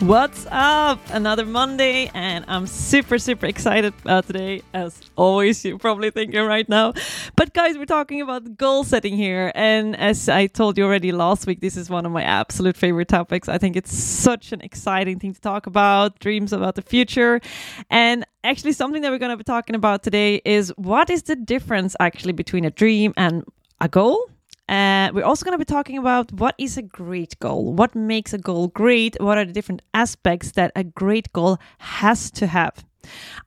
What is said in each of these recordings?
What's up? Another Monday, and I'm super, super excited about today, as always, you're probably thinking right now. But, guys, we're talking about goal setting here. And as I told you already last week, this is one of my absolute favorite topics. I think it's such an exciting thing to talk about, dreams about the future. And actually, something that we're going to be talking about today is what is the difference actually between a dream and a goal? Uh, we're also going to be talking about what is a great goal, what makes a goal great, what are the different aspects that a great goal has to have.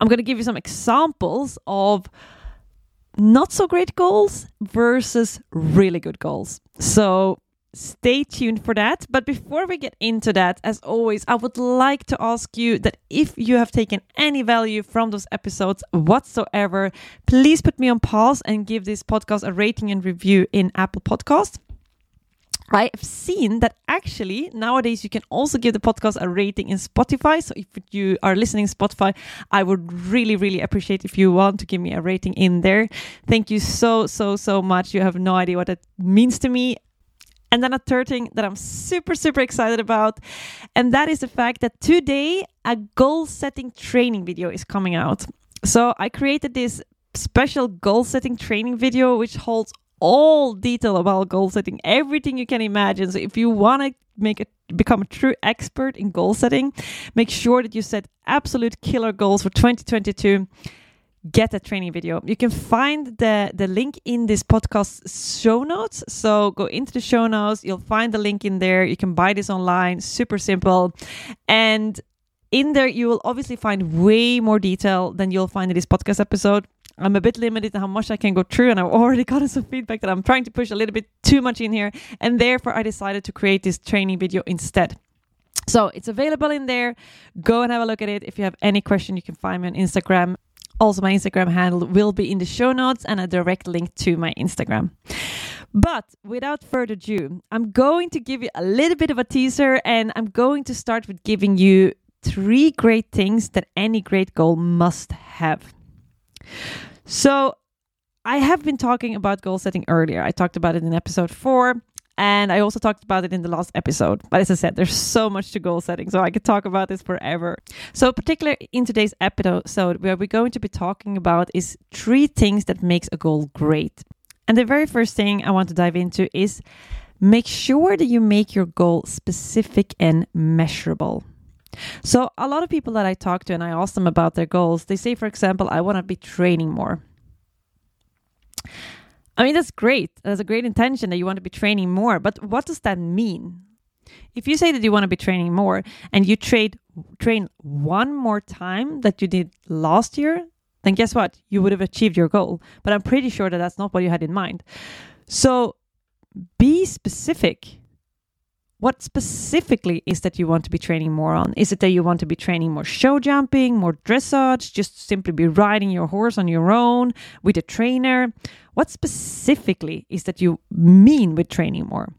I'm going to give you some examples of not so great goals versus really good goals. So, Stay tuned for that. But before we get into that, as always, I would like to ask you that if you have taken any value from those episodes whatsoever, please put me on pause and give this podcast a rating and review in Apple Podcast. I have seen that actually nowadays you can also give the podcast a rating in Spotify. So if you are listening Spotify, I would really, really appreciate if you want to give me a rating in there. Thank you so, so, so much. You have no idea what that means to me. And then a third thing that I'm super, super excited about, and that is the fact that today a goal setting training video is coming out. So I created this special goal setting training video, which holds all detail about goal setting, everything you can imagine. So if you want to make it become a true expert in goal setting, make sure that you set absolute killer goals for 2022 get a training video. You can find the, the link in this podcast show notes. So go into the show notes, you'll find the link in there. You can buy this online, super simple. And in there, you will obviously find way more detail than you'll find in this podcast episode. I'm a bit limited to how much I can go through, and I've already gotten some feedback that I'm trying to push a little bit too much in here. And therefore, I decided to create this training video instead. So it's available in there. Go and have a look at it. If you have any question, you can find me on Instagram also, my Instagram handle will be in the show notes and a direct link to my Instagram. But without further ado, I'm going to give you a little bit of a teaser and I'm going to start with giving you three great things that any great goal must have. So, I have been talking about goal setting earlier. I talked about it in episode four. And I also talked about it in the last episode. But as I said, there's so much to goal setting, so I could talk about this forever. So, particularly in today's episode, where we're going to be talking about is three things that makes a goal great. And the very first thing I want to dive into is make sure that you make your goal specific and measurable. So, a lot of people that I talk to and I ask them about their goals, they say, for example, I want to be training more. I mean, that's great. That's a great intention that you want to be training more. But what does that mean? If you say that you want to be training more and you trade train one more time that you did last year, then guess what? You would have achieved your goal. But I'm pretty sure that that's not what you had in mind. So be specific. What specifically is that you want to be training more on? Is it that you want to be training more show jumping, more dressage, just simply be riding your horse on your own with a trainer? What specifically is that you mean with training more?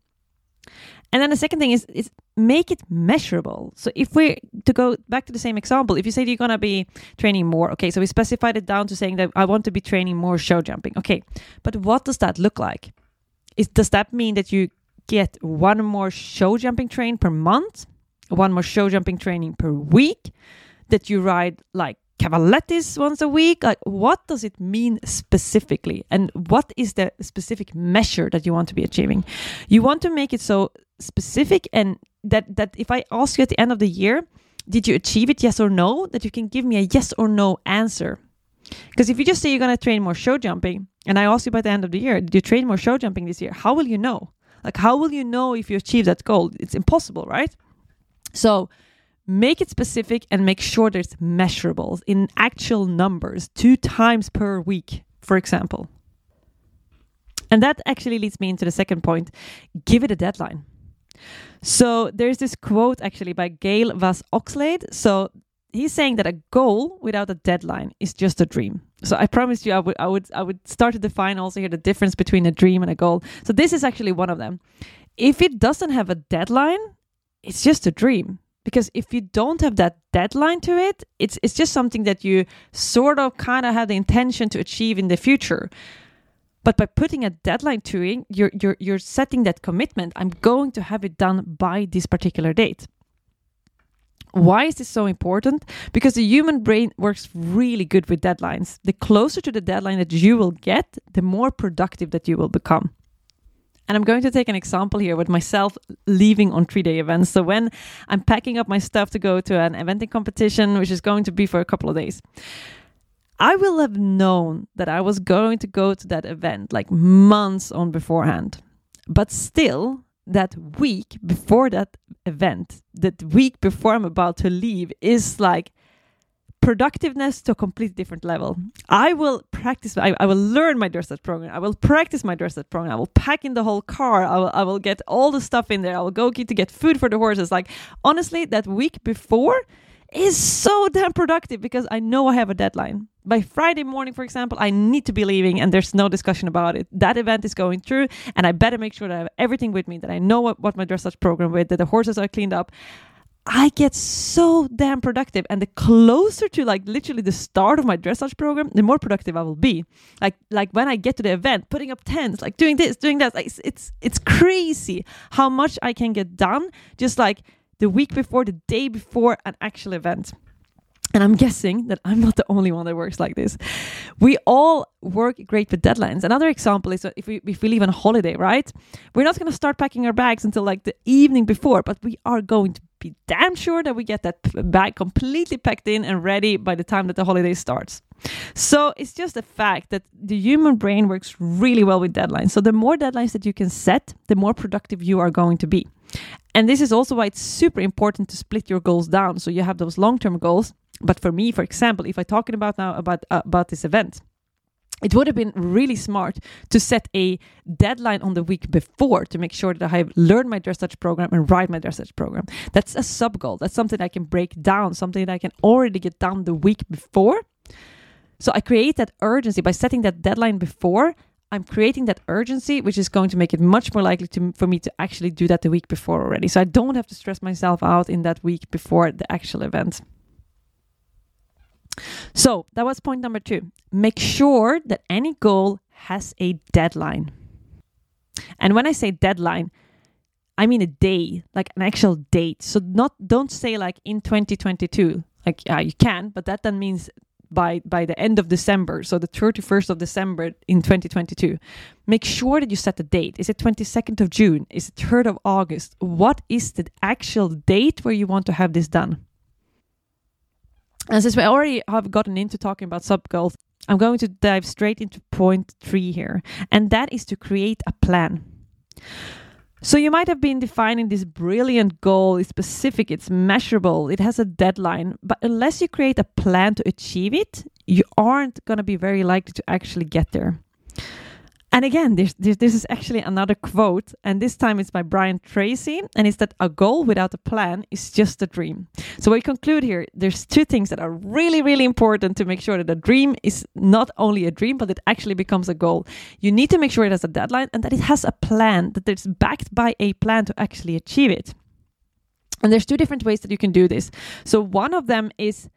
And then the second thing is, is make it measurable. So if we to go back to the same example, if you say you're gonna be training more, okay, so we specified it down to saying that I want to be training more show jumping. Okay, but what does that look like? Is does that mean that you get one more show jumping train per month, one more show jumping training per week, that you ride like cavalettis once a week? Like, what does it mean specifically? And what is the specific measure that you want to be achieving? You want to make it so specific and that, that if I ask you at the end of the year, did you achieve it, yes or no, that you can give me a yes or no answer. Because if you just say you're going to train more show jumping, and I ask you by the end of the year, did you train more show jumping this year? How will you know? Like, how will you know if you achieve that goal? It's impossible, right? So, make it specific and make sure there's measurables in actual numbers, two times per week, for example. And that actually leads me into the second point give it a deadline. So there's this quote actually by Gail Vas Oxlade. So he's saying that a goal without a deadline is just a dream. So I promised you I would I would I would start to define also here the difference between a dream and a goal. So this is actually one of them. If it doesn't have a deadline, it's just a dream. Because if you don't have that deadline to it, it's it's just something that you sort of kind of have the intention to achieve in the future. But by putting a deadline to it, you're you're you're setting that commitment. I'm going to have it done by this particular date. Why is this so important? Because the human brain works really good with deadlines. The closer to the deadline that you will get, the more productive that you will become. And I'm going to take an example here with myself leaving on three day events. So, when I'm packing up my stuff to go to an eventing competition, which is going to be for a couple of days, I will have known that I was going to go to that event like months on beforehand. But still, that week before that event, that week before I'm about to leave, is like productiveness to a completely different level. I will practice, I, I will learn my dressage program. I will practice my dressage program. I will pack in the whole car. I will, I will get all the stuff in there. I will go get, to get food for the horses. Like, honestly, that week before is so damn productive because I know I have a deadline. By Friday morning, for example, I need to be leaving and there's no discussion about it. That event is going through and I better make sure that I have everything with me, that I know what, what my dressage program with, that the horses are cleaned up. I get so damn productive. And the closer to like literally the start of my dressage program, the more productive I will be. Like like when I get to the event, putting up tents, like doing this, doing that. Like it's it's, it's crazy how much I can get done just like the week before, the day before an actual event. And I'm guessing that I'm not the only one that works like this. We all work great with deadlines. Another example is if we if we leave on a holiday, right? We're not going to start packing our bags until like the evening before, but we are going to be damn sure that we get that bag completely packed in and ready by the time that the holiday starts. So it's just a fact that the human brain works really well with deadlines. So the more deadlines that you can set, the more productive you are going to be. And this is also why it's super important to split your goals down. So you have those long-term goals. But for me, for example, if I'm talking about now about uh, about this event, it would have been really smart to set a deadline on the week before to make sure that I have learned my dressage program and ride my dressage program. That's a sub goal. That's something I can break down, something that I can already get done the week before. So I create that urgency by setting that deadline before. I'm creating that urgency, which is going to make it much more likely to, for me to actually do that the week before already. So I don't have to stress myself out in that week before the actual event. So that was point number two. Make sure that any goal has a deadline. And when I say deadline, I mean a day, like an actual date. So not don't say like in 2022. Like yeah, you can, but that then means by by the end of December, so the 31st of December in 2022. Make sure that you set the date. Is it 22nd of June? Is it 3rd of August? What is the actual date where you want to have this done? And since we already have gotten into talking about sub goals, I'm going to dive straight into point three here, and that is to create a plan. So you might have been defining this brilliant goal, it's specific, it's measurable, it has a deadline, but unless you create a plan to achieve it, you aren't going to be very likely to actually get there. And again, this, this, this is actually another quote, and this time it's by Brian Tracy, and it's that a goal without a plan is just a dream. So we conclude here. There's two things that are really, really important to make sure that a dream is not only a dream, but it actually becomes a goal. You need to make sure it has a deadline and that it has a plan, that it's backed by a plan to actually achieve it. And there's two different ways that you can do this. So one of them is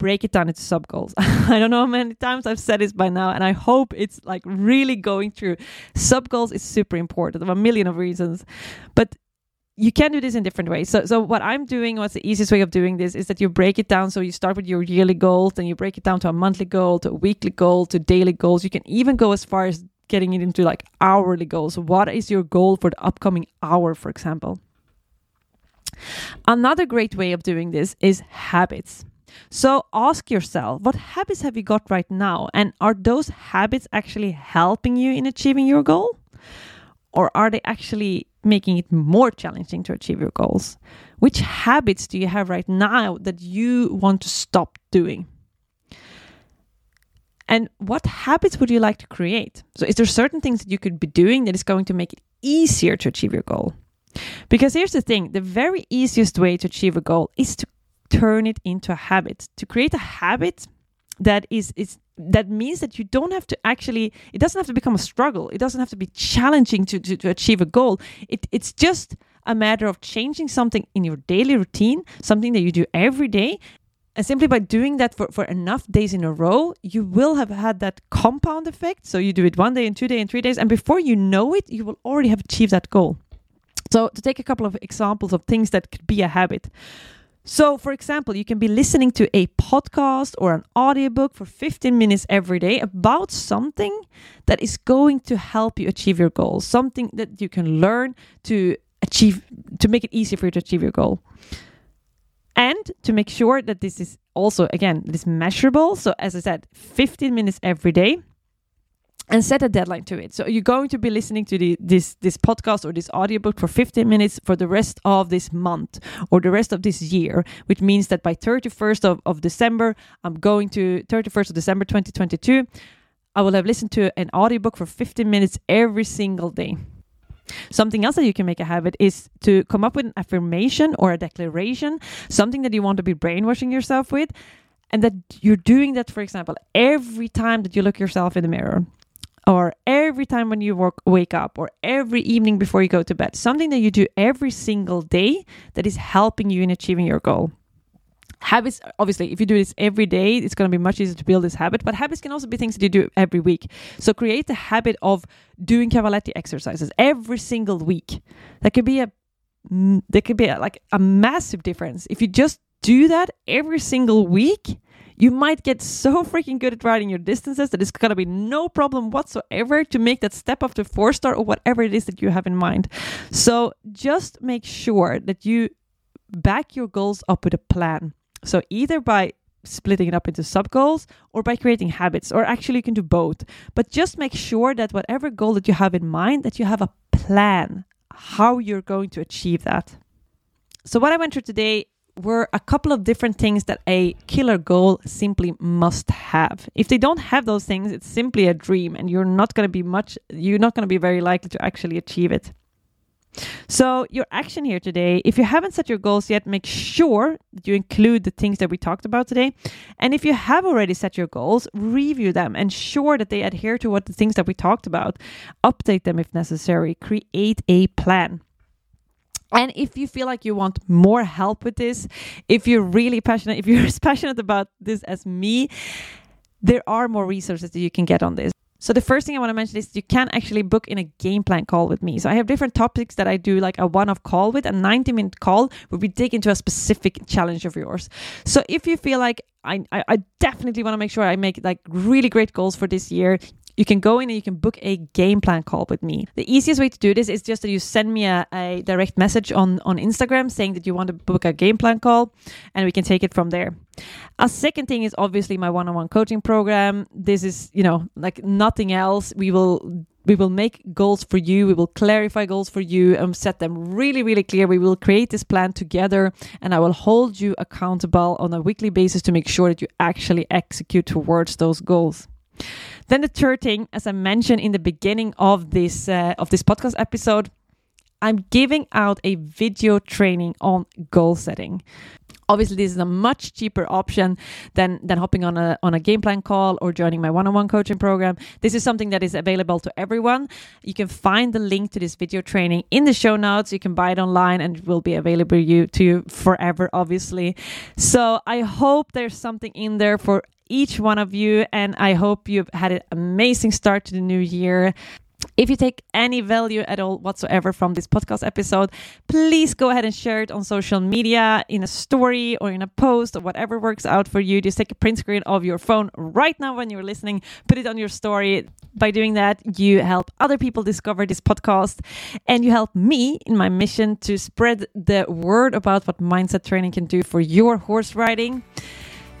break it down into sub goals. I don't know how many times I've said this by now, and I hope it's like really going through. Sub goals is super important of a million of reasons, but you can do this in different ways. So, so what I'm doing, what's the easiest way of doing this, is that you break it down. So you start with your yearly goals, then you break it down to a monthly goal, to a weekly goal, to daily goals. You can even go as far as getting it into like hourly goals. What is your goal for the upcoming hour, for example? Another great way of doing this is habits. So ask yourself, what habits have you got right now? And are those habits actually helping you in achieving your goal? Or are they actually making it more challenging to achieve your goals? Which habits do you have right now that you want to stop doing? And what habits would you like to create? So, is there certain things that you could be doing that is going to make it easier to achieve your goal? Because here's the thing the very easiest way to achieve a goal is to turn it into a habit. To create a habit that is, is that means that you don't have to actually it doesn't have to become a struggle it doesn't have to be challenging to, to, to achieve a goal it, it's just a matter of changing something in your daily routine something that you do every day and simply by doing that for, for enough days in a row, you will have had that compound effect. So you do it one day and two days and three days. And before you know it, you will already have achieved that goal. So, to take a couple of examples of things that could be a habit. So, for example, you can be listening to a podcast or an audiobook for 15 minutes every day about something that is going to help you achieve your goals, something that you can learn to achieve, to make it easier for you to achieve your goal. And to make sure that this is also, again, this measurable. So, as I said, 15 minutes every day and set a deadline to it. So you're going to be listening to the, this this podcast or this audiobook for 15 minutes for the rest of this month or the rest of this year, which means that by 31st of, of December, I'm going to 31st of December 2022, I will have listened to an audiobook for 15 minutes every single day. Something else that you can make a habit is to come up with an affirmation or a declaration, something that you want to be brainwashing yourself with, and that you're doing that, for example, every time that you look yourself in the mirror or every time when you work, wake up or every evening before you go to bed something that you do every single day that is helping you in achieving your goal. Habits obviously if you do this every day it's going to be much easier to build this habit but habits can also be things that you do every week. So create the habit of doing cavaletti exercises every single week. That could be a mm, there could be a, like a massive difference. If you just do that every single week you might get so freaking good at riding your distances that it's gonna be no problem whatsoever to make that step up to four star or whatever it is that you have in mind. So just make sure that you back your goals up with a plan. So either by splitting it up into sub goals or by creating habits or actually you can do both but just make sure that whatever goal that you have in mind that you have a plan how you're going to achieve that so what i went through today were a couple of different things that a killer goal simply must have. If they don't have those things, it's simply a dream and you're not going to be much you're not going to be very likely to actually achieve it. So, your action here today, if you haven't set your goals yet, make sure that you include the things that we talked about today. And if you have already set your goals, review them, ensure that they adhere to what the things that we talked about, update them if necessary, create a plan. And if you feel like you want more help with this, if you're really passionate, if you're as passionate about this as me, there are more resources that you can get on this. So the first thing I want to mention is you can actually book in a game plan call with me. So I have different topics that I do like a one-off call with, a 90-minute call where we dig into a specific challenge of yours. So if you feel like I, I, I definitely want to make sure I make like really great goals for this year, you can go in and you can book a game plan call with me. The easiest way to do this is just that you send me a, a direct message on, on Instagram saying that you want to book a game plan call and we can take it from there. A second thing is obviously my one-on-one coaching program. This is, you know, like nothing else. We will we will make goals for you we will clarify goals for you and set them really really clear we will create this plan together and i will hold you accountable on a weekly basis to make sure that you actually execute towards those goals then the third thing, as I mentioned in the beginning of this uh, of this podcast episode, I'm giving out a video training on goal setting. Obviously, this is a much cheaper option than than hopping on a on a game plan call or joining my one-on-one coaching program. This is something that is available to everyone. You can find the link to this video training in the show notes. You can buy it online and it will be available you to you forever, obviously. So I hope there's something in there for each one of you. And I hope you've had an amazing start to the new year. If you take any value at all whatsoever from this podcast episode, please go ahead and share it on social media, in a story or in a post or whatever works out for you. Just take a print screen of your phone right now when you're listening, put it on your story. By doing that, you help other people discover this podcast and you help me in my mission to spread the word about what mindset training can do for your horse riding.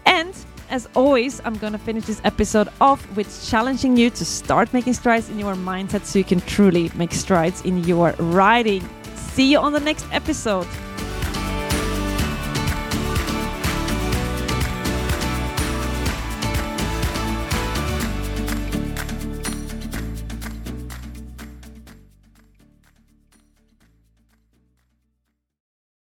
And as always, I'm going to finish this episode off with challenging you to start making strides in your mindset so you can truly make strides in your riding. See you on the next episode.